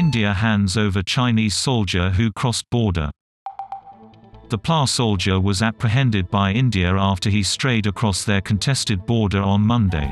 India hands over Chinese soldier who crossed border. The PLA soldier was apprehended by India after he strayed across their contested border on Monday.